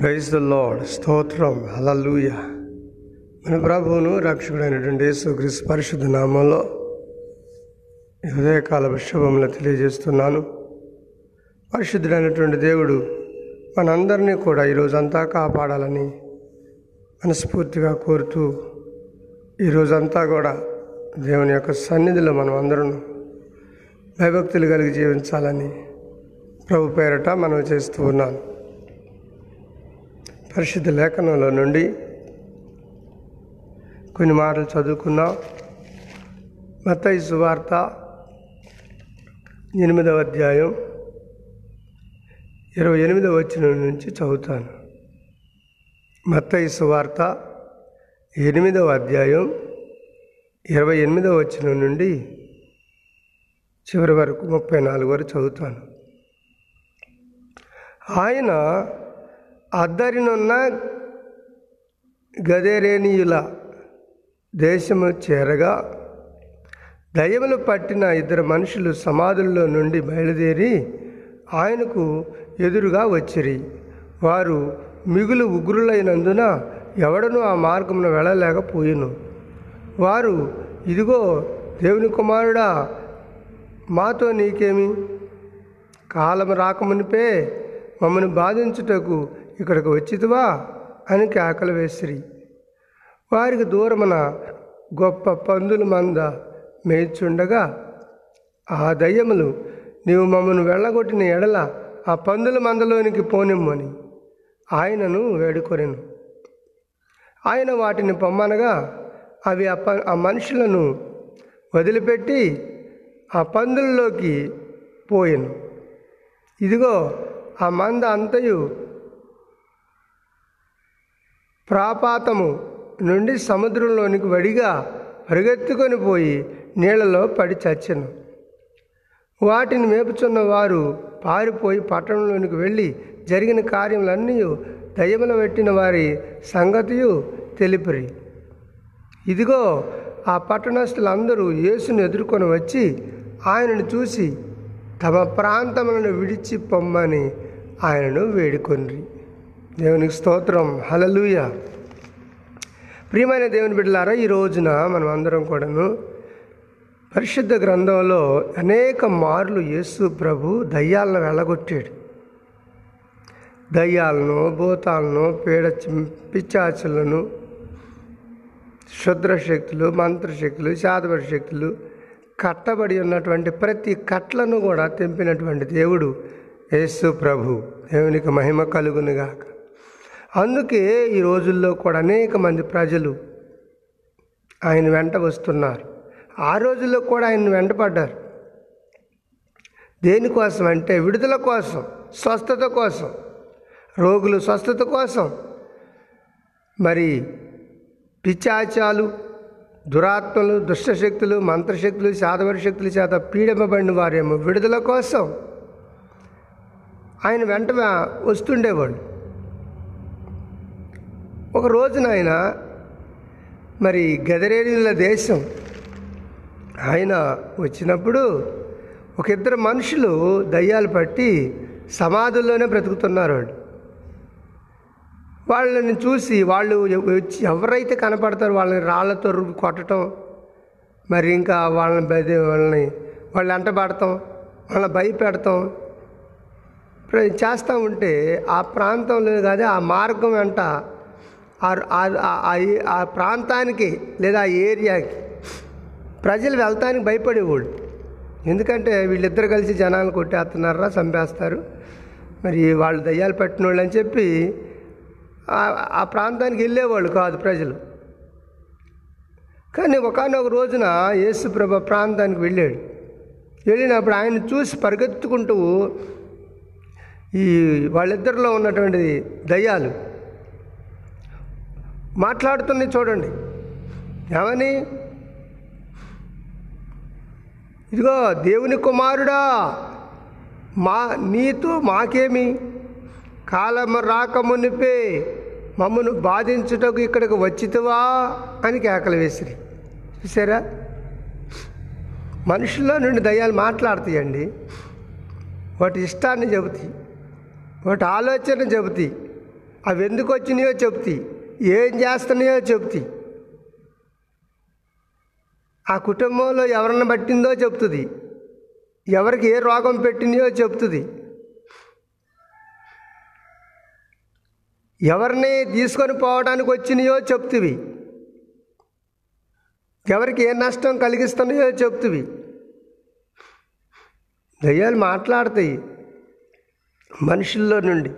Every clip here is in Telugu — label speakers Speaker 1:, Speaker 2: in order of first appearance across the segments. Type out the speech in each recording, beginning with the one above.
Speaker 1: ప్రైజ్ ద లార్డ్ స్తోత్రం. హల్లెలూయ మన ప్రభువును రక్షకుడైనటువంటి యేసుక్రీస్తు పరిశుద్ధ నామంలో హృదయకాల శుభములు తెలియజేస్తున్నాను. పరిశుద్ధుడైనటువంటి దేవుడు మనందరినీ కూడా ఈరోజంతా కాపాడాలని మనస్ఫూర్తిగా కోరుతూ ఈరోజంతా కూడా దేవుని యొక్క సన్నిధిలో మనం అందరం భయభక్తులు కలిగి జీవించాలని ప్రభు పేరట మనం చేస్తూ ఉన్నాను. పరిశుద్ధ లేఖనంలో నుండి కొన్ని మాటలు చదువుకున్నాం మత్తయి సువార్త ఎనిమిదవ అధ్యాయం ఇరవై ఎనిమిదవ వచ్చిన నుంచి చదువుతాను. మత్తయి సువార్త ఎనిమిదవ అధ్యాయం ఇరవై ఎనిమిదవ వచ్చిన నుండి చివరి వరకు ముప్పై నాలుగు వరకు చదువుతాను. ఆయన అద్దరినున్న గదేరేనీయుల దేశము చేరగా దయ్యములు పట్టిన ఇద్దరు మనుషులు సమాధుల్లో నుండి బయలుదేరి ఆయనకు ఎదురుగా వచ్చిరి. వారు మిగులు ఉగ్రులైనందున ఎవడనూ ఆ మార్గమున వెళ్ళలేకపోయిను. వారు ఇదిగో దేవుని కుమారుడా మాతో నీకేమి? కాలం రాకమునిపే మమ్మను బాధించుటకు ఇక్కడికి వచ్చిదివా అని కేకలు వేసిరి. వారికి దూరమున గొప్ప పందులు మంద మేచుండగా ఆ దయ్యములు నీవు మమ్మను వెళ్ళగొట్టిన ఎడల ఆ పందుల మందలోనికి పోనిమ్మని ఆయనను వేడుకొనెను. ఆయన వాటిని పొమ్మనగా అవి ఆ ప ఆ మనుషులను వదిలిపెట్టి ఆ పందుల్లోకి పోయెను. ఇదిగో ఆ మంద అంతయు ప్రాపాతము నుండి సముద్రంలోనికి వడిగా పరిగెత్తుకొని పోయి నీళ్ళలో పడి చచ్చెను. వాటిని మేపుచున్న వారు పారిపోయి పట్టణంలోనికి వెళ్ళి జరిగిన కార్యములన్నీ దయ్యములు పెట్టిన వారి సంగతియు తెలిపిరి. ఇదిగో ఆ పట్టణస్థులందరూ యేసును ఎదుర్కొని వచ్చి ఆయనను చూసి తమ ప్రాంతములను విడిచి పొమ్మని ఆయనను వేడుకొనిరి. దేవునికి స్తోత్రం. హలలుయ ప్రియమైన దేవుని బిడ్డలారా ఈ రోజున మనం అందరం కూడాను పరిశుద్ధ గ్రంథంలో అనేక మార్లు యేసు ప్రభు దయ్యాలను వెళ్ళగొట్టాడు దయ్యాలను భూతాలను పీడ పిచ్చాచులను క్షుద్ర శక్తులు మంత్రశక్తులు శాతపడి శక్తులు కట్టబడి ఉన్నటువంటి ప్రతి కట్లను కూడా తెంపినటువంటి దేవుడు యేసు ప్రభు. దేవునికి మహిమ కలుగునుగాక. అందుకే ఈ రోజుల్లో కూడా అనేక మంది ప్రజలు ఆయన వెంట వస్తున్నారు. ఆ రోజుల్లో కూడా ఆయన వెంటపడ్డారు దేనికోసం అంటే విడుదల కోసం స్వస్థత కోసం రోగులు స్వస్థత కోసం. మరి పిచాచాలు దురాత్మలు దుష్టశక్తులు మంత్రశక్తులు శాతవరి శక్తుల చేత పీడింపబడిన వారేమో విడుదల కోసం ఆయన వెంట వస్తుండేవాళ్ళు. ఒక రోజున ఆయన మరి గదరేలీల దేశం ఆయన వచ్చినప్పుడు ఒక ఇద్దరు మనుషులు దయ్యాలు పట్టి సమాధుల్లోనే బ్రతుకుతున్నారు వాళ్ళు. వాళ్ళని చూసి వాళ్ళు వచ్చి ఎవరైతే కనపడతారో వాళ్ళని రాళ్ళతో రుబ్బి కొట్టడం మరి ఇంకా వాళ్ళని బది వాళ్ళని వాళ్ళు ఎంటబడతాం వాళ్ళని భయపెడతాం చేస్తూ ఉంటే ఆ ప్రాంతంలో కాదు ఆ మార్గం వెంట ఆ ప్రాంతానికి లేదా ఆ ఏరియాకి ప్రజలు వెళ్తానికి భయపడేవాళ్ళు. ఎందుకంటే వీళ్ళిద్దరు కలిసి జనాలు కొట్టేస్తున్నారా చంపేస్తారు. మరి వాళ్ళు దయ్యాలు పెట్టిన వాళ్ళు అని చెప్పి ఆ ప్రాంతానికి వెళ్ళేవాళ్ళు కాదు ప్రజలు. కానీ ఒకనొక రోజున యేసుప్రభ ప్రాంతానికి వెళ్ళాడు. వెళ్ళినప్పుడు ఆయన చూసి పరిగెత్తుకుంటూ ఈ వాళ్ళిద్దరిలో ఉన్నటువంటి దయ్యాలు మాట్లాడుతుంది చూడండి. ఏమని? ఇదిగో దేవుని కుమారుడా మా నీతో మాకేమి? కాలము రాకమునిపే మమ్మను బాధించుటకు ఇక్కడికి వచ్చితవా అని కేకలు వేసిరి. చూసారా? మనుషుల్లో నుండి దయ్యాలు మాట్లాడతాయండి. వాటి ఇష్టాన్ని చెబుతాయి వాటి ఆలోచన చెబుతాయి అవి ఎందుకు వచ్చినాయో చెబుతాయి ఏం చేస్తున్నాయో చెప్తాయి ఆ కుటుంబంలో ఎవరిని పట్టిందో చెప్తుంది. ఎవరికి ఏ రోగం పెట్టినయో చెప్తుంది. ఎవరిని తీసుకొని పోవడానికి వచ్చినాయో చెప్తువి. ఎవరికి ఏ నష్టం కలిగిస్తున్నాయో చెప్తువి. దయ్యాలు మాట్లాడతాయి మనుషుల్లో నుండి.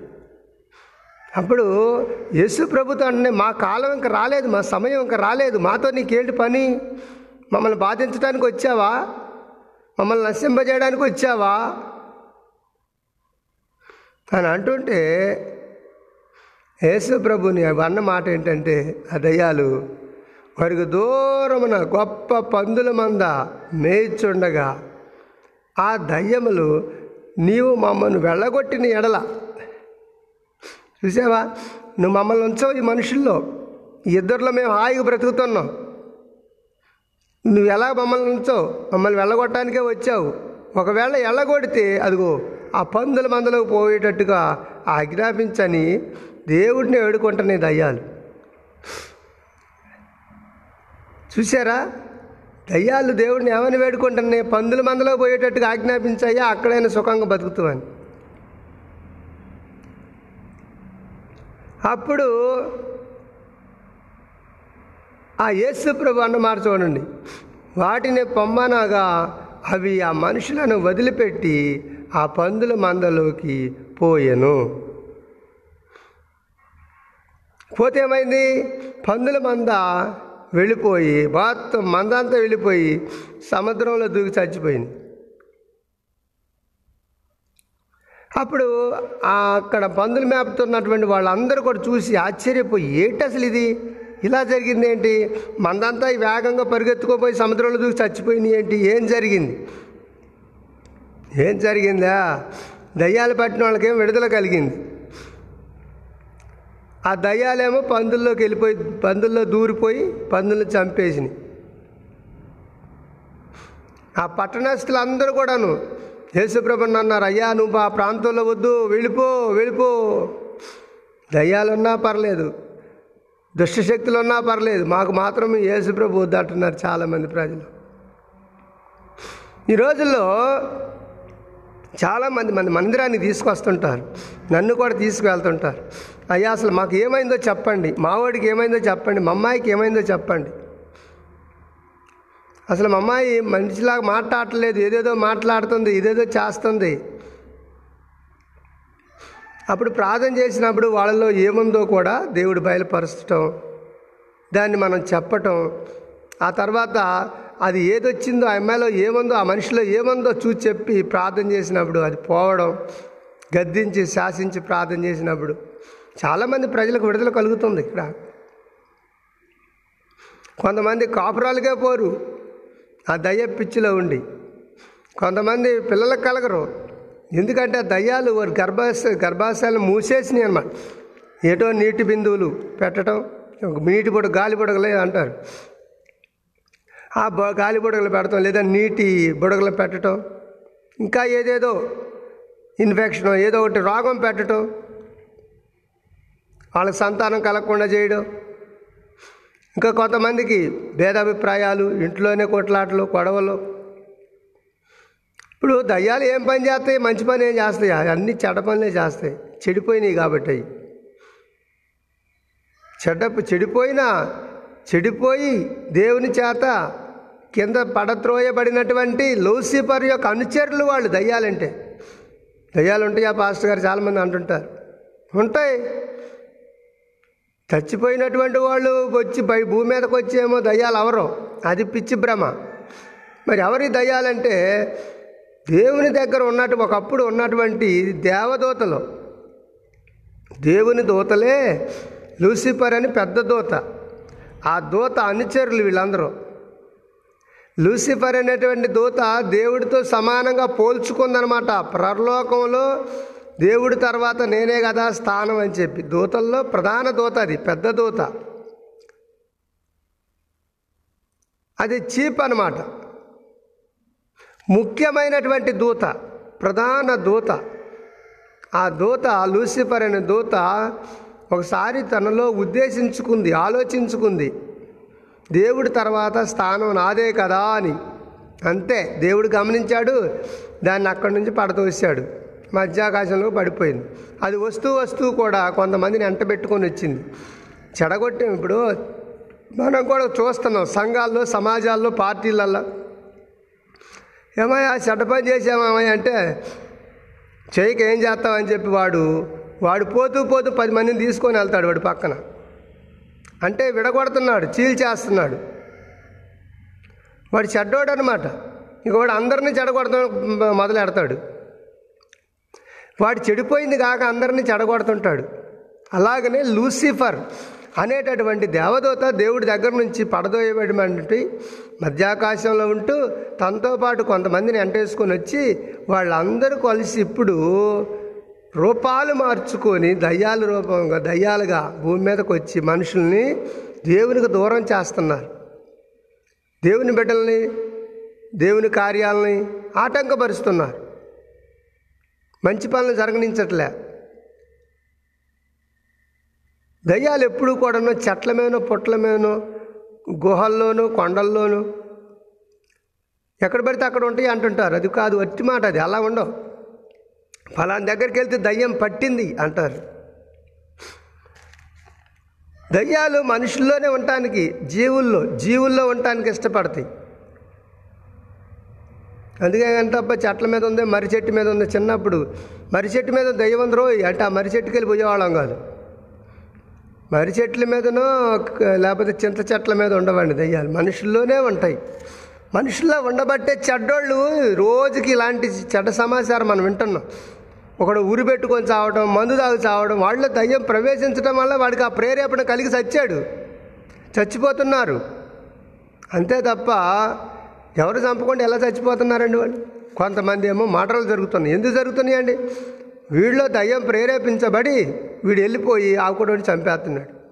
Speaker 1: అప్పుడు యేసు ప్రభుత్వం అంటే మా కాలం ఇంకా రాలేదు మా సమయం ఇంకా రాలేదు. మాతో నీకేంటి పని? మమ్మల్ని బాధించడానికి వచ్చావా? మమ్మల్ని నశింపజేయడానికి వచ్చావా? అని అంటుంటే యేసు ప్రభుని అన్న మాట ఏంటంటే ఆ దయ్యాలు వారికి దూరమున గొప్ప పందుల మంద మేయిచుండగా ఆ దయ్యములు నీవు మమ్మల్ని వెళ్ళగొట్టిన ఎడల చూసావా? నువ్వు మమ్మల్ని ఉంచవు ఈ మనుషుల్లో. ఇద్దరిలో మేము హాయిగా బ్రతుకుతున్నాం. నువ్వు ఎలా మమ్మల్ని ఉంచావు? మమ్మల్ని వెళ్ళగొట్టడానికే వచ్చావు. ఒకవేళ వెళ్ళగొడితే అదిగో ఆ పందుల మందలోకి పోయేటట్టుగా ఆజ్ఞాపించని దేవుడిని వేడుకుంటున్నాయి దయ్యాలు. చూసారా? దయ్యాలు దేవుడిని ఏమని వేడుకుంటున్నాయి పందుల మందలో పోయేటట్టుగా ఆజ్ఞాపించాయా? అక్కడైనా సుఖంగా బతుకుతామని అప్పుడు ఆ యేసు ప్రభు అన్నమాట చూడండి. వాటిని పొమ్మనగా అవి ఆ మనుషులను వదిలిపెట్టి ఆ పందుల మందలోకి పోయెను. పోతే ఏమైంది? పందుల మంద వెళ్ళిపోయి మొత్తం మంద అంతా వెళ్ళిపోయి సముద్రంలో దూకి చచ్చిపోయింది. అప్పుడు అక్కడ పందులు మేపుతున్నటువంటి వాళ్ళందరూ కూడా చూసి ఆశ్చర్యపోయి ఏంటి అసలు ఇది? ఇలా జరిగింది ఏంటి? మందంతా వేగంగా పరిగెత్తుకోపోయి సముద్రంలో దూకి చచ్చిపోయింది ఏంటి? ఏం జరిగింది? ఏం జరిగిందా? దయ్యాలు పట్టిన వాళ్ళకేం విడుదల కలిగింది? ఆ దయ్యాలేమో పందుల్లోకి వెళ్ళిపోయి పందుల్లో దూరిపోయి పందులను చంపేసినాయి. ఆ పట్టణస్తులు అందరూ కూడాను యేసుప్రభుని అన్నారు అయ్యా నువ్వు ఆ ప్రాంతంలో వద్దు వెళ్ళిపో వెళ్ళిపో. దయ్యాలున్నా పర్లేదు దుష్టశక్తులున్నా పర్లేదు మాకు మాత్రం యేసుప్రభు వద్దు అంటున్నారు చాలామంది ప్రజలు. ఈ రోజుల్లో చాలామంది మన మందిరాన్ని తీసుకొస్తుంటారు నన్ను కూడా తీసుకువెళ్తుంటారు. అయ్యా అసలు మాకు ఏమైందో చెప్పండి మావాడికి ఏమైందో చెప్పండి మా అమ్మాయికి ఏమైందో చెప్పండి. అసలు మా అమ్మాయి మనిషిలాగా మాట్లాడలేదు ఏదేదో మాట్లాడుతుంది ఇదేదో చేస్తుంది. అప్పుడు ప్రార్థన చేసినప్పుడు వాళ్ళలో ఏముందో కూడా దేవుడు బయలుపరచటం దాన్ని మనం చెప్పటం. ఆ తర్వాత అది ఏదొచ్చిందో ఆ అమ్మాయిలో ఏముందో ఆ మనిషిలో ఏముందో చూసి చెప్పి ప్రార్థన చేసినప్పుడు అది పోవడం గద్దించి శాసించి ప్రార్థన చేసినప్పుడు చాలామంది ప్రజలకు విడుదల కలుగుతుంది ఇక్కడ. కొంతమంది కాపురాలుగా పోరు. ఆ దయ్య పిచ్చిలో ఉండి. కొంతమంది పిల్లలకు కలగరు. ఎందుకంటే ఆ దయ్యాలు వారి గర్భాశ గర్భాశయాలను మూసేసినాయి అనమాట ఏటో నీటి బిందువులు పెట్టడం నీటి బుడ గాలి బుడగలే అంటారు. ఆ బ గాలి బుడగలు పెడతాం లేదా నీటి బుడగలు పెట్టడం ఇంకా ఏదేదో ఇన్ఫెక్షన్ ఏదో ఒకటి రోగం పెట్టడం వాళ్ళకి సంతానం కలగకుండా చేయడం. ఇంకా కొంతమందికి భేదాభిప్రాయాలు ఇంట్లోనే కొట్లాటలు గొడవలు. ఇప్పుడు దయ్యాలు ఏం పని చేస్తాయి? మంచి పని ఏం చేస్తాయి? అన్నీ చెడ్డ పనులే చేస్తాయి. చెడిపోయినాయి కాబట్టి అవి. చెడ్డ చెడిపోయినా చెడిపోయి దేవుని చేత కింద పడత్రోయబడినటువంటి లూసిఫర్ యొక్క అనుచరులు వాళ్ళు దయ్యాలంటే. దయ్యాలు ఉంటాయి ఆ పాస్టర్ గారు చాలామంది అంటుంటారు. ఉంటాయి. చచ్చిపోయినటువంటి వాళ్ళు వచ్చి పై భూమి మీదకి వచ్చేమో దయ్యాలు అవరు అది పిచ్చి భ్రమ. మరి ఎవరి దయ్యాలంటే దేవుని దగ్గర ఉన్నట్టు ఒకప్పుడు ఉన్నటువంటి దేవదూతలు. దేవుని దూతలే లూసిఫర్ అని పెద్ద దూత. ఆ దూత అనుచరులు వీళ్ళందరూ. లూసిఫర్ అనేటువంటి దూత దేవుడితో సమానంగా పోల్చుకుందనమాట. ప్రలోకంలో దేవుడి తర్వాత నేనే కదా స్థానం అని చెప్పి దూతల్లో ప్రధాన దూత అది పెద్ద దూత. అది చీప్ అనమాట ముఖ్యమైనటువంటి దూత ప్రధాన దూత. ఆ దూత లూసిఫర్ అనే దూత ఒకసారి తనలో ఉద్దేశించుకుంది ఆలోచించుకుంది. దేవుడి తర్వాత స్థానం నాదే కదా అని. అంతే దేవుడు గమనించాడు దాన్ని అక్కడి నుంచి పడతోసాడు మధ్యాకాశంలో పడిపోయింది. అది వస్తూ వస్తూ కూడా కొంతమందిని ఎంట పెట్టుకొని వచ్చింది. చెడగొట్టాం ఇప్పుడు. మనం కూడా చూస్తున్నాం సంఘాల్లో సమాజాల్లో పార్టీలల్లో. ఏమయ్యా చెడ్డ పని చేసామయ్య అంటే చేయక ఏం చేస్తామని చెప్పి వాడు వాడు పోతూ పోతూ పది మందిని తీసుకొని వెళ్తాడు వాడు పక్కన. అంటే విడగొడుతున్నాడు చీల్చేస్తున్నాడు. వాడు చెడ్డోడు అనమాట ఇక వాడు అందరినీ చెడగొడతాడు మొదలెడతాడు. వాడు చెడిపోయింది కాక అందరినీ చెడగొడుతుంటాడు. అలాగనే లూసిఫర్ అనేటటువంటి దేవదూత దేవుడి దగ్గర నుంచి పడదోయబడమంటే మధ్యాకాశంలో ఉంటూ తనతో పాటు కొంతమందిని ఎంటేసుకొని వచ్చి వాళ్ళందరూ కలిసి ఇప్పుడు రూపాలు మార్చుకొని దయ్యాల రూపంగా దయ్యాలుగా భూమి మీదకి వచ్చి మనుషుల్ని దేవునికి దూరం చేస్తున్నారు. దేవుని బిడ్డల్ని దేవుని కార్యాలని ఆటంకపరుస్తున్నారు. మంచి పనులు జరగనించట్లే. దయ్యాలు ఎప్పుడు కూడాను చెట్ల మీదనో పుట్ల మీదనో గుహల్లోనూ కొండల్లోనూ ఎక్కడ పడితే అక్కడ ఉంటాయి అంటుంటారు. అది కాదు వట్టి మాట అది అలా ఉండవు. ఫలాని దగ్గరికి వెళ్తే దయ్యం పట్టింది అంటారు. దయ్యాలు మనుషుల్లోనే ఉండటానికి జీవుల్లో జీవుల్లో ఉండటానికి ఇష్టపడతాయి. అందుకే అంటప్ప చెట్ల మీద ఉంది మర్రి చెట్టు మీద ఉంది. చిన్నప్పుడు మర్రి చెట్టు మీద దయ్యం ఉంది రోయ్ అంటే ఆ మర్రి చెట్టుకి వెళ్ళి పోయేవాళ్ళం కాదు. మర్రి చెట్ల మీదనో లేకపోతే చింత చెట్ల మీద ఉండవండి దయ్యాలు. మనుషుల్లోనే ఉంటాయి. మనుషుల్లో ఉండబట్టే చెడ్డోళ్ళు రోజుకి ఇలాంటి చెడ్డ సమాచారం మనం వింటున్నాం. ఒకడు ఊరి పెట్టుకొని చావడం మందు తాగి చావడం వాళ్ళ దయ్యం ప్రవేశించడం వల్ల వాడికి ఆ ప్రేరేపణ కలిగి చచ్చాడు. చచ్చిపోతున్నారు. అంతే తప్ప ఎవరు చంపకుండా ఎలా చచ్చిపోతున్నారండి వాళ్ళు? కొంతమంది ఏమో మాటలు జరుగుతున్నాయి. ఎందుకు జరుగుతున్నాయండి? వీళ్ళలో దయ్యం ప్రేరేపించబడి వీడు వెళ్ళిపోయి ఆకుడు చంపేస్తున్నాడు.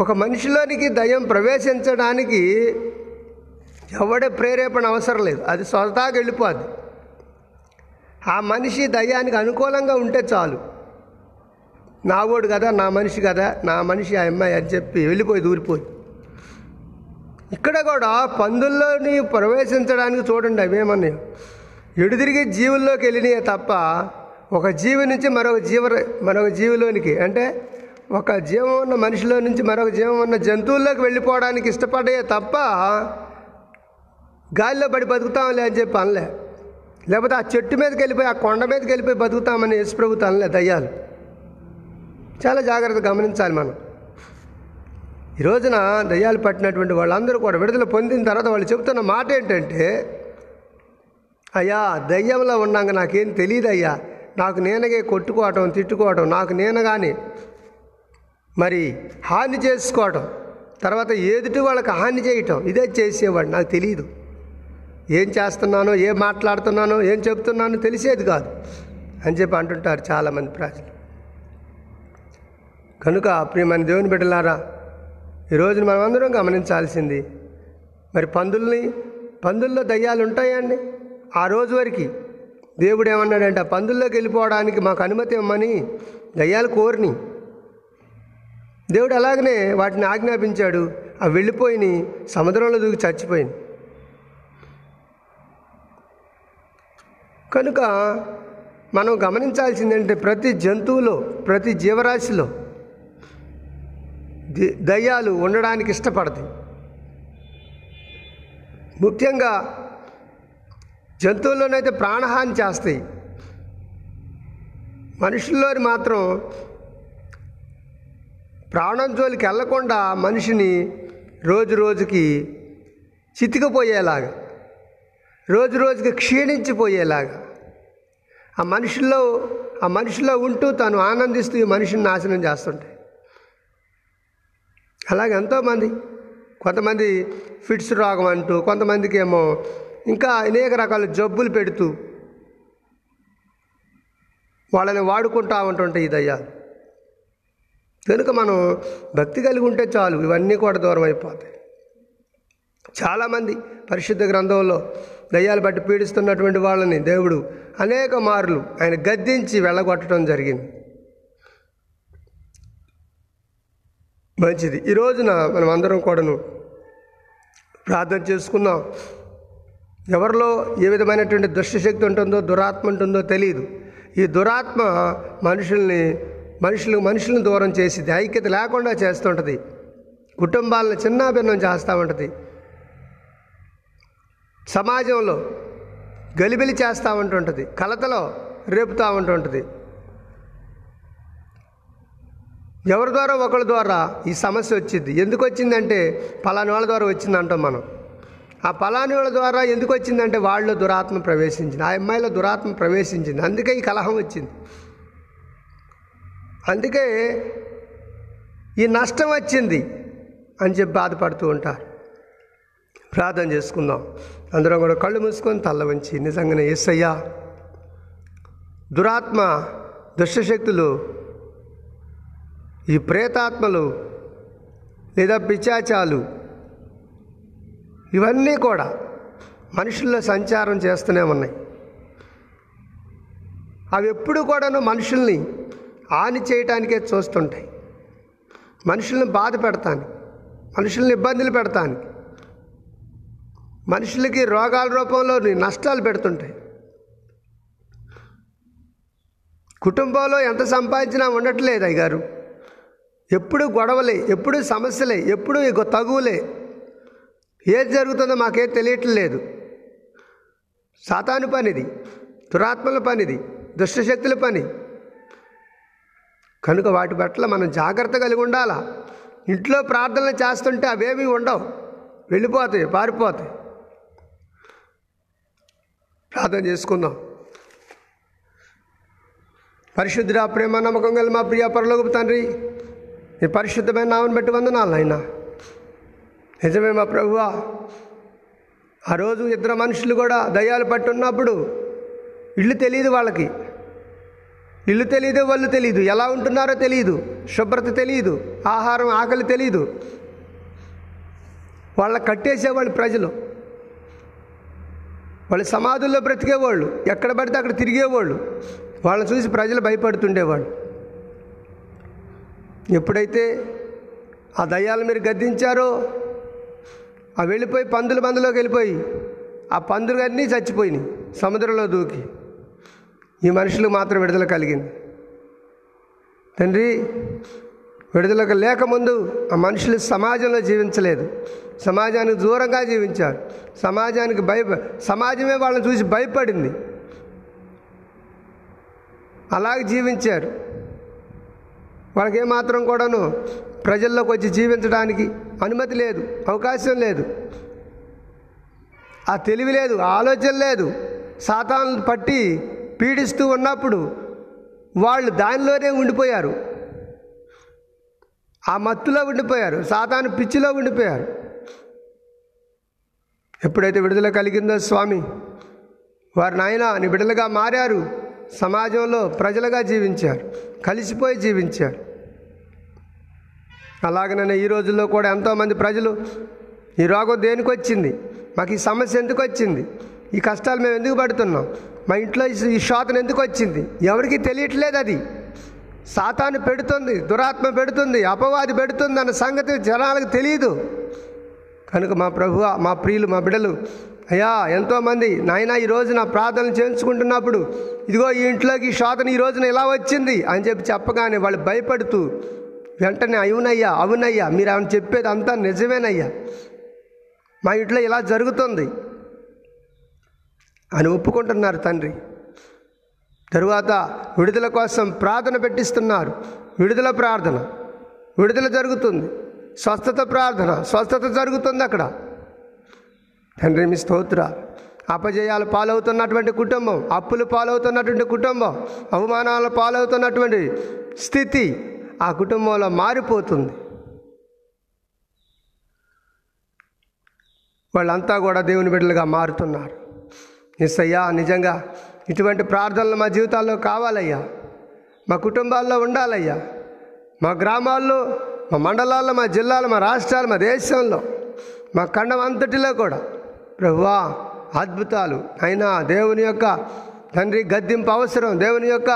Speaker 1: ఒక మనిషిలోనికి దయ్యం ప్రవేశించడానికి ఎవడే ప్రేరేపణ అవసరం లేదు. అది స్వతహాగా వెళ్ళిపోద్ది. ఆ మనిషి దయ్యానికి అనుకూలంగా ఉంటే చాలు. నా ఓడు కదా నా మనిషి కదా నా మనిషి ఆ అమ్మాయి అని చెప్పి వెళ్ళిపోయి దూరిపోయి ఇక్కడ కూడా పందుల్లోని ప్రవేశించడానికి చూడండి అవేమన్నాయి ఎడుదిరిగి జీవుల్లోకి వెళ్ళినాయే తప్ప ఒక జీవి నుంచి మరొక జీవ మరొక జీవిలోనికి అంటే ఒక జీవం ఉన్న మనిషిలో నుంచి మరొక జీవం ఉన్న జంతువుల్లోకి వెళ్ళిపోవడానికి ఇష్టపడే తప్ప గాలిలో పడి బతుకుతాంలే అని చెప్పి అనలే. లేకపోతే ఆ చెట్టు మీదకి వెళ్ళిపోయి ఆ కొండ మీదకి వెళ్ళిపోయి బతుకుతామని యేసుప్రభుత్వం అనలే దయ్యాలు. చాలా జాగ్రత్త గమనించాలి మనం. ఈ రోజున దయ్యాలు పట్టినటువంటి వాళ్ళందరూ కూడా విడుదల పొందిన తర్వాత వాళ్ళు చెబుతున్న మాట ఏంటంటే అయ్యా దయ్యంలో ఉన్నాక నాకేం తెలియదు అయ్యా నాకు నేనగే కొట్టుకోవటం తిట్టుకోవటం నాకు నేను కానీ మరి హాని చేసుకోవటం తర్వాత ఎదుటి వాళ్ళకి హాని చేయటం ఇదే చేసేవాడు నాకు తెలియదు ఏం చేస్తున్నానో ఏం మాట్లాడుతున్నానో ఏం చెప్తున్నానో తెలిసేది కాదు. అని చెప్పి అంటుంటారు చాలామంది ప్రజలు. కనుక ప్రియమైన దేవుని బిడ్డలారా ఈరోజు మనమందరం గమనించాల్సింది మరి పందుల్ని పందుల్లో దయ్యాలు ఉంటాయండి ఆ రోజు వరకు దేవుడు ఏమన్నాడంటే ఆ పందుల్లోకి వెళ్ళిపోవడానికి మాకు అనుమతి ఇవ్వమని దయ్యాలు కోరిని. దేవుడు అలాగనే వాటిని ఆజ్ఞాపించాడు అవి వెళ్ళిపోయి సముద్రంలో దూకి చచ్చిపోయింది కనుక మనం గమనించాల్సిందంటే ప్రతి జంతువులో ప్రతి జీవరాశిలో దయ్యాలు ఉండడానికి ఇష్టపడతాయి. ముఖ్యంగా జంతువుల్లోనైతే ప్రాణహాని చేస్తాయి. మనుషుల్లోని మాత్రం ప్రాణం జోలికి వెళ్ళకుండా మనిషిని రోజు రోజుకి చితికిపోయేలాగా రోజు రోజుకి క్షీణించిపోయేలాగా ఆ మనుషుల్లో ఆ మనిషిలో ఉంటూ తను ఆనందిస్తూ ఈ మనిషిని నాశనం చేస్తుంటాయి. అలాగే ఎంతోమంది. కొంతమంది ఫిట్స్ రోగం అంటూ కొంతమందికి ఏమో ఇంకా అనేక రకాల జబ్బులు పెడుతూ వాళ్ళని వాడుకుంటా ఉంటుంటాయి ఈ కనుక మనం భక్తి కలిగి ఉంటే చాలు ఇవన్నీ కూడా దూరం అయిపోతాయి. చాలామంది పరిశుద్ధ గ్రంథంలో దయ్యాలు బట్టి పీడిస్తున్నటువంటి వాళ్ళని దేవుడు అనేక మార్లు ఆయన గద్దించి వెళ్ళగొట్టడం జరిగింది. మంచిది. ఈ రోజున మనం అందరం కూడాను ప్రార్థన చేసుకుందాం. ఎవరిలో ఏ విధమైనటువంటి దుష్టశక్తి ఉంటుందో దురాత్మ ఉంటుందో తెలియదు ఈ దురాత్మ మనుషుల్ని మనుషులు మనుషులను దూరం చేసింది ఐక్యత లేకుండా చేస్తుంటుంది. కుటుంబాలను చిన్నాభిన్నం చేస్తూ ఉంటుంది. సమాజంలో గలిబిలి చేస్తూ ఉంటుంటుంది. కలతలో రేపుతూ ఉంటుంటుంది. ఎవరి ద్వారా? ఒకరి ద్వారా. ఈ సమస్య వచ్చింది. ఎందుకు వచ్చిందంటే పలాని వాళ్ళ ద్వారా వచ్చింది అంటాం మనం. ఆ పలాని వాళ్ళ ద్వారా ఎందుకు వచ్చిందంటే వాళ్ళు దురాత్మ ప్రవేశించింది. ఆ అమ్మాయిలో దురాత్మ ప్రవేశించింది. అందుకే ఈ కలహం వచ్చింది. అందుకే ఈ నష్టం వచ్చింది అని చెప్పి బాధపడుతూ ఉంటారు. ప్రార్థన చేసుకుందాం. అందరం కూడా కళ్ళు మూసుకొని తల్ల వంచి నిజంగానే ఎస్సయ్యా దురాత్మ దుష్టశక్తులు ఈ ప్రేతాత్మలు లేదా పిచాచాలు ఇవన్నీ కూడా మనుషుల్లో సంచారం చేస్తూనే ఉన్నాయి. అవి ఎప్పుడు కూడాను మనుషుల్ని హాని చేయటానికే చూస్తుంటాయి. మనుషుల్ని బాధ పెడతాను మనుషుల్ని ఇబ్బందులు పెడతాను మనుషులకి రోగాల రూపంలో నష్టాలు పెడుతుంటాయి. కుటుంబంలో ఎంత సంపాదించినా ఉండట్లేదు అయ్యారు ఎప్పుడు గొడవలే ఎప్పుడు సమస్యలే ఎప్పుడు ఇక తగువులే. ఏది జరుగుతుందో మాకేం తెలియట్లేదు. సాతాను పనిది దురాత్మల పనిది దుష్టశక్తుల పని. కనుక వాటి పట్ల మనం జాగ్రత్త కలిగి ఉండాలా? ఇంట్లో ప్రార్థనలు చేస్తుంటే అవేమీ ఉండవు. వెళ్ళిపోతాయి పారిపోతాయి. ప్రార్థన చేసుకుందాం. పరిశుద్ధ ప్రేమ నమ్మకం గల మా ప్రియ పరలోకపు తండ్రి నీ పరిశుద్ధమైన నామని బట్టి వందనాలు అయినా నిజమే మా ప్రభువా. ఆ రోజు ఇద్దరు మనుషులు కూడా దయ్యాలు పట్టున్నప్పుడు ఇల్లు తెలియదు వాళ్ళకి. ఇల్లు తెలియదు వాళ్ళు తెలియదు ఎలా ఉంటున్నారో తెలియదు శుభ్రత తెలియదు ఆహారం ఆకలి తెలియదు వాళ్ళ కట్టేసేవాళ్ళు ప్రజలు. వాళ్ళు సమాధుల్లో బ్రతికేవాళ్ళు. ఎక్కడ పడితే అక్కడ తిరిగేవాళ్ళు. వాళ్ళని చూసి ప్రజలు భయపడుతుండేవాళ్ళు. ఎప్పుడైతే ఆ దయ్యాలు మీరు గద్దించారో ఆ వెళ్ళిపోయి పందుల మందులోకి వెళ్ళిపోయి ఆ పందులు అన్నీ చచ్చిపోయినాయి సముద్రంలో దూకి. ఈ మనుషులకు మాత్రం విడుదల కలిగింది. తండ్రి విడుదలకు లేకముందు ఆ మనుషులు సమాజంలో జీవించలేదు. సమాజానికి దూరంగా జీవించారు. సమాజానికి భయ సమాజమే వాళ్ళని చూసి భయపడింది. అలాగే జీవించారు. వాళ్ళకి ఏమాత్రం కూడాను ప్రజల్లోకి వచ్చి జీవించడానికి అనుమతి లేదు అవకాశం లేదు. ఆ తెలివి లేదు ఆలోచన లేదు. సాతాను పట్టి పీడిస్తూ ఉన్నప్పుడు వాళ్ళు దానిలోనే ఉండిపోయారు. ఆ మత్తులో ఉండిపోయారు సాతాను పిచ్చిలో ఉండిపోయారు. ఎప్పుడైతే విడుదల కలిగిందో స్వామి వారు నాయన నీ బిడ్డలుగా మారారు. సమాజంలో ప్రజలుగా జీవించారు. కలిసిపోయి జీవించారు. అలాగనే ఈ రోజుల్లో కూడా ఎంతోమంది ప్రజలు ఈ రోగం దేనికి వచ్చింది మాకు ఈ సమస్య ఎందుకు వచ్చింది ఈ కష్టాలు మేము ఎందుకు పడుతున్నాం? మా ఇంట్లో ఈ- ఈ ఎందుకు వచ్చింది ఎవరికి తెలియట్లేదు అది. సాతాను పెడుతుంది దురాత్మ పెడుతుంది అపవాది పెడుతుంది అన్న సంగతి జనాలకు తెలియదు. కనుక మా ప్రభు మా ప్రియులు మా బిడ్డలు అయ్యా ఎంతోమంది నాయన ఈరోజు నా ప్రార్థనలు చేయించుకుంటున్నప్పుడు ఇదిగో ఈ ఇంట్లోకి ఈ శోధన ఈ రోజున ఇలా వచ్చింది అని చెప్పి చెప్పగానే వాళ్ళు భయపడుతూ వెంటనే అవునయ్యా అవునయ్యా మీరు ఆమె చెప్పేది అంతా నిజమేనయ్యా. మా ఇంట్లో ఇలా జరుగుతుంది అని ఒప్పుకుంటున్నారు తండ్రి. తరువాత విడుదల కోసం ప్రార్థన పెట్టిస్తున్నారు. విడుదల ప్రార్థన. విడుదల జరుగుతుంది. స్వస్థత ప్రార్థన స్వస్థత జరుగుతుంది అక్కడ. తండ్రి మీ స్తోత్ర. అపజయాలు పాలవుతున్నటువంటి కుటుంబం అప్పులు పాలవుతున్నటువంటి కుటుంబం అవమానాలు పాలవుతున్నటువంటి స్థితి ఆ కుటుంబంలో మారిపోతుంది. వాళ్ళంతా కూడా దేవుని బిడ్డలుగా మారుతున్నారు. ఎస్ అయ్యా నిజంగా ఇటువంటి ప్రార్థనలు మా జీవితాల్లో కావాలయ్యా. మా కుటుంబాల్లో ఉండాలయ్యా. మా గ్రామాల్లో మా మండలాల్లో మా జిల్లాలో మా రాష్ట్రాలు మా దేశంలో మా ఖండం అంతటిలో కూడా ప్రభువా అద్భుతాలు. అయినా దేవుని యొక్క తండ్రి గద్దింపు అవసరం దేవుని యొక్క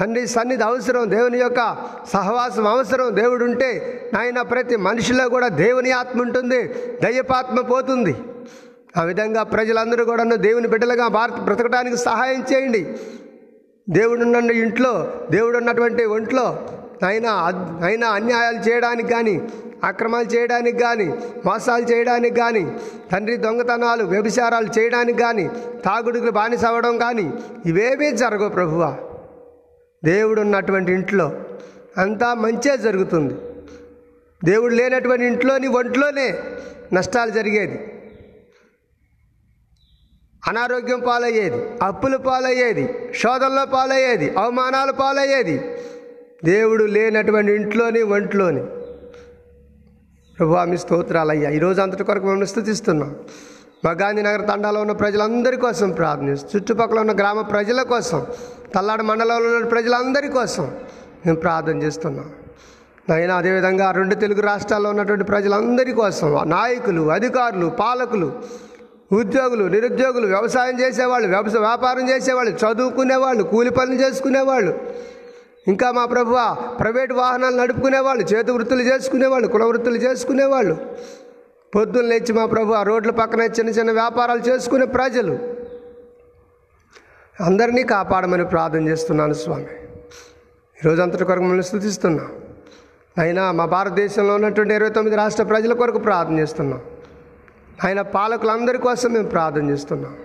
Speaker 1: తండ్రి సన్నిధి అవసరం దేవుని యొక్క సహవాసం అవసరం. దేవుడు ఉంటే నాయన ప్రతి మనిషిలో కూడా దేవుని ఆత్మ ఉంటుంది దయ్యపాత్మ పోతుంది. ఆ విధంగా ప్రజలందరూ కూడా దేవుని బిడ్డలుగా భారత బ్రతకడానికి సహాయం చేయండి. దేవుడున్న ఇంట్లో దేవుడు ఉన్నటువంటి ఒంట్లో నాయన నాయన అన్యాయాలు చేయడానికి కానీ అక్రమాలు చేయడానికి కానీ మోసాలు చేయడానికి కానీ తండ్రి దొంగతనాలు వ్యభిచారాలు చేయడానికి కానీ తాగుడుకు బానిస అవ్వడం కానీ ఇవేమీ జరగవు ప్రభువా. దేవుడు ఉన్నటువంటి ఇంట్లో అంతా మంచే జరుగుతుంది. దేవుడు లేనటువంటి ఇంట్లోని ఒంట్లోనే నష్టాలు జరిగేది. అనారోగ్యం పాలయ్యేది అప్పులు పాలయ్యేది శోధనలో పాలయ్యేది అవమానాలు పాలయ్యేది దేవుడు లేనటువంటి ఇంట్లోని ఒంట్లోని. ప్రభు మీ స్తోత్రాలయ్యా. ఈరోజు అంతటి కొరకు మేము స్థుతిస్తున్నాం. మా గాంధీనగర్ తండాలో ఉన్న ప్రజలందరి కోసం ప్రార్థిస్తాం చుట్టుపక్కల ఉన్న గ్రామ ప్రజల కోసం తల్లాడు మండలంలో ఉన్న ప్రజలందరి కోసం మేము ప్రార్థన చేస్తున్నాం. నైనా అదేవిధంగా రెండు తెలుగు రాష్ట్రాల్లో ఉన్నటువంటి ప్రజలందరి కోసం నాయకులు అధికారులు పాలకులు ఉద్యోగులు నిరుద్యోగులు వ్యవసాయం చేసేవాళ్ళు వ్యవసాయ వ్యాపారం చేసేవాళ్ళు చదువుకునేవాళ్ళు కూలి పనులు చేసుకునేవాళ్ళు ఇంకా మా ప్రభు ప్రైవేట్ వాహనాలు నడుపుకునేవాళ్ళు చేతి వృత్తులు చేసుకునేవాళ్ళు కుల వృత్తులు చేసుకునేవాళ్ళు. పొద్దున్న లేచి మా ప్రభు ఆ రోడ్ల పక్కన చిన్న చిన్న వ్యాపారాలు చేసుకునే ప్రజలు. అందరినీ కాపాడమని ప్రార్థన చేస్తున్నాను స్వామి. ఈరోజు అంతటి కొరకు మిమ్మల్ని స్థుతిస్తున్నాం. అయినా మా భారతదేశంలో ఉన్నటువంటి ఇరవై తొమ్మిది రాష్ట్ర ప్రజల కొరకు ప్రార్థన చేస్తున్నాం. ఆయన పాలకులందరి కోసం మేము ప్రార్థన చేస్తున్నాం.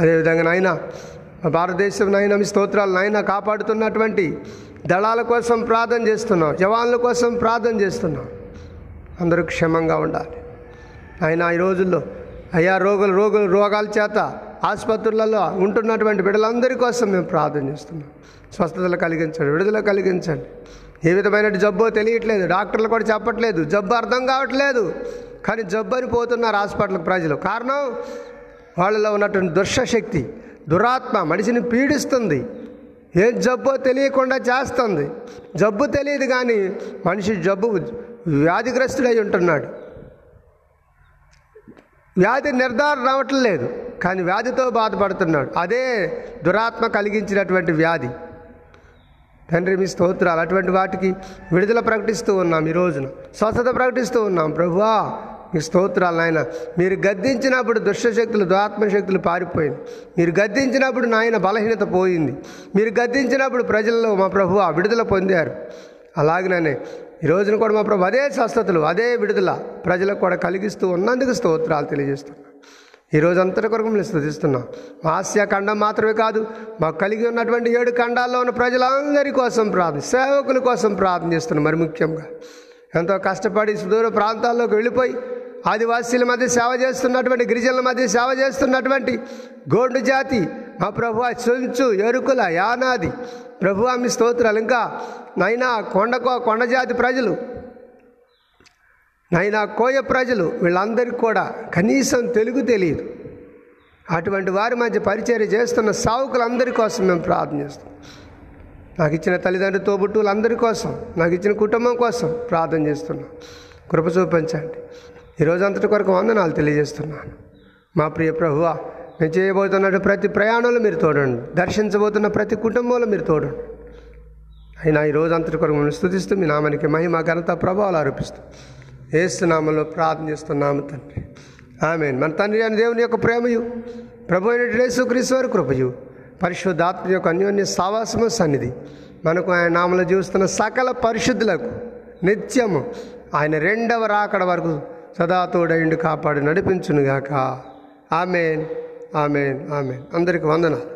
Speaker 1: అదేవిధంగా నాయన భారతదేశం నాయన మీ స్తోత్రాలు నాయన కాపాడుతున్నటువంటి దళాల కోసం ప్రార్థన చేస్తున్నాం జవాన్ల కోసం ప్రార్థన చేస్తున్నాం. అందరూ క్షేమంగా ఉండాలి. ఆయన ఈ రోజుల్లో అయ్యా రోగులు రోగులు రోగాల చేత ఆసుపత్రులలో ఉంటున్నటువంటి బిడ్డలందరి కోసం మేము ప్రార్థన చేస్తున్నాం. స్వస్థతలు కలిగించండి విడుదల కలిగించండి. ఏ విధమైన జబ్బో తెలియట్లేదు డాక్టర్లు కూడా చెప్పట్లేదు జబ్బు అర్థం కావట్లేదు. కానీ జబ్బు అని పోతున్నారు హాస్పిటల్ ప్రజలు. కారణం వాళ్ళలో ఉన్నటువంటి దుష్టశక్తి దురాత్మ మనిషిని పీడిస్తుంది. ఏ జబ్బో తెలియకుండా చేస్తుంది. జబ్బు తెలియదు కానీ మనిషి జబ్బు వ్యాధిగ్రస్తుడై ఉంటున్నాడు. వ్యాధి నిర్ధారణ రావటం లేదు కానీ వ్యాధితో బాధపడుతున్నాడు. అదే దురాత్మ కలిగించినటువంటి వ్యాధి. తండ్రి మీ స్తోత్రాలు అటువంటి వాటికి విడుదల ప్రకటిస్తూ ఉన్నాం ఈ రోజున. స్వస్థత ప్రకటిస్తూ ఉన్నాం. ప్రభువా మీ స్తోత్రాలు నాయన. మీరు గద్దించినప్పుడు దుష్టశక్తులు దురాత్మశక్తులు పారిపోయింది. మీరు గద్దించినప్పుడు నాయన బలహీనత పోయింది. మీరు గద్దించినప్పుడు ప్రజల్లో మా ప్రభు ఆ విడుదల పొందారు. అలాగనే ఈ రోజున కూడా మా ప్రభు అదే స్వస్థతలు అదే విడుదల ప్రజలకు కూడా కలిగిస్తూ ఉన్నందుకు స్తోత్రాలు తెలియజేస్తున్నాం. ఈ రోజు అంతటి కొరకు మిమ్మల్ని స్థుతిస్తున్నాం మా ఆసియా ఖండం మాత్రమే కాదు మాకు కలిగి ఉన్నటువంటి ఏడు ఖండాల్లో ఉన్న ప్రజలందరి కోసం ప్రార్థన సేవకుల కోసం ప్రార్థన చేస్తున్నాం. మరి ముఖ్యంగా ఎంతో కష్టపడి సుదూర ప్రాంతాల్లోకి వెళ్ళిపోయి ఆదివాసీల మధ్య సేవ చేస్తున్నటువంటి గిరిజనుల మధ్య సేవ చేస్తున్నటువంటి గోండు జాతి మా ప్రభు చెంచు ఎరుకుల యానాది. ప్రభు మీ స్తోత్రాలు. ఇంకా నైనా కొండకో కొండ జాతి ప్రజలు నైనా కోయ ప్రజలు వీళ్ళందరికీ కూడా కనీసం తెలుగు తెలియదు. అటువంటి వారి మధ్య పరిచర్య చేస్తున్న సావుకులందరి కోసం మేము ప్రార్థన చేస్తాం. నాకు ఇచ్చిన తల్లిదండ్రులు తోబుట్టువులందరి కోసం నాకు ఇచ్చిన కుటుంబం కోసం ప్రార్థన చేస్తున్నాం. కృప చూపించండి. ఈరోజు అంతటి కొరకు వందనాలు తెలియజేస్తున్నాను. మా ప్రియ ప్రభువ నేను చేయబోతున్న ప్రతి ప్రయాణంలో మీరు తోడండి. దర్శించబోతున్న ప్రతి కుటుంబంలో మీరు తోడండి. అయినా ఈ రోజు అంతటి కొరకు మిమ్మల్ని స్థుతిస్తూ మీ నామానికి మహిమ ఘనత ప్రభావాలు ఆరోపిస్తూ ఏసునామంలో ప్రార్థన చేస్తున్నాము తండ్రి. ఆమె మన తండ్రి అని దేవుని యొక్క ప్రేమయు ప్రభు అయిన యేసుక్రీస్తు కృపయు పరిశుద్ధాత్మ యొక్క అన్యోన్య సావాసము సన్నిధి మనకు ఆయన నామలో జీవిస్తున్న సకల పరిశుద్ధులకు నిత్యము ఆయన రెండవ రాకడ వరకు సదా తోడైండి కాపాడి నడిపించునుగాక. Amen amen amen. అందరికి వందనాలు.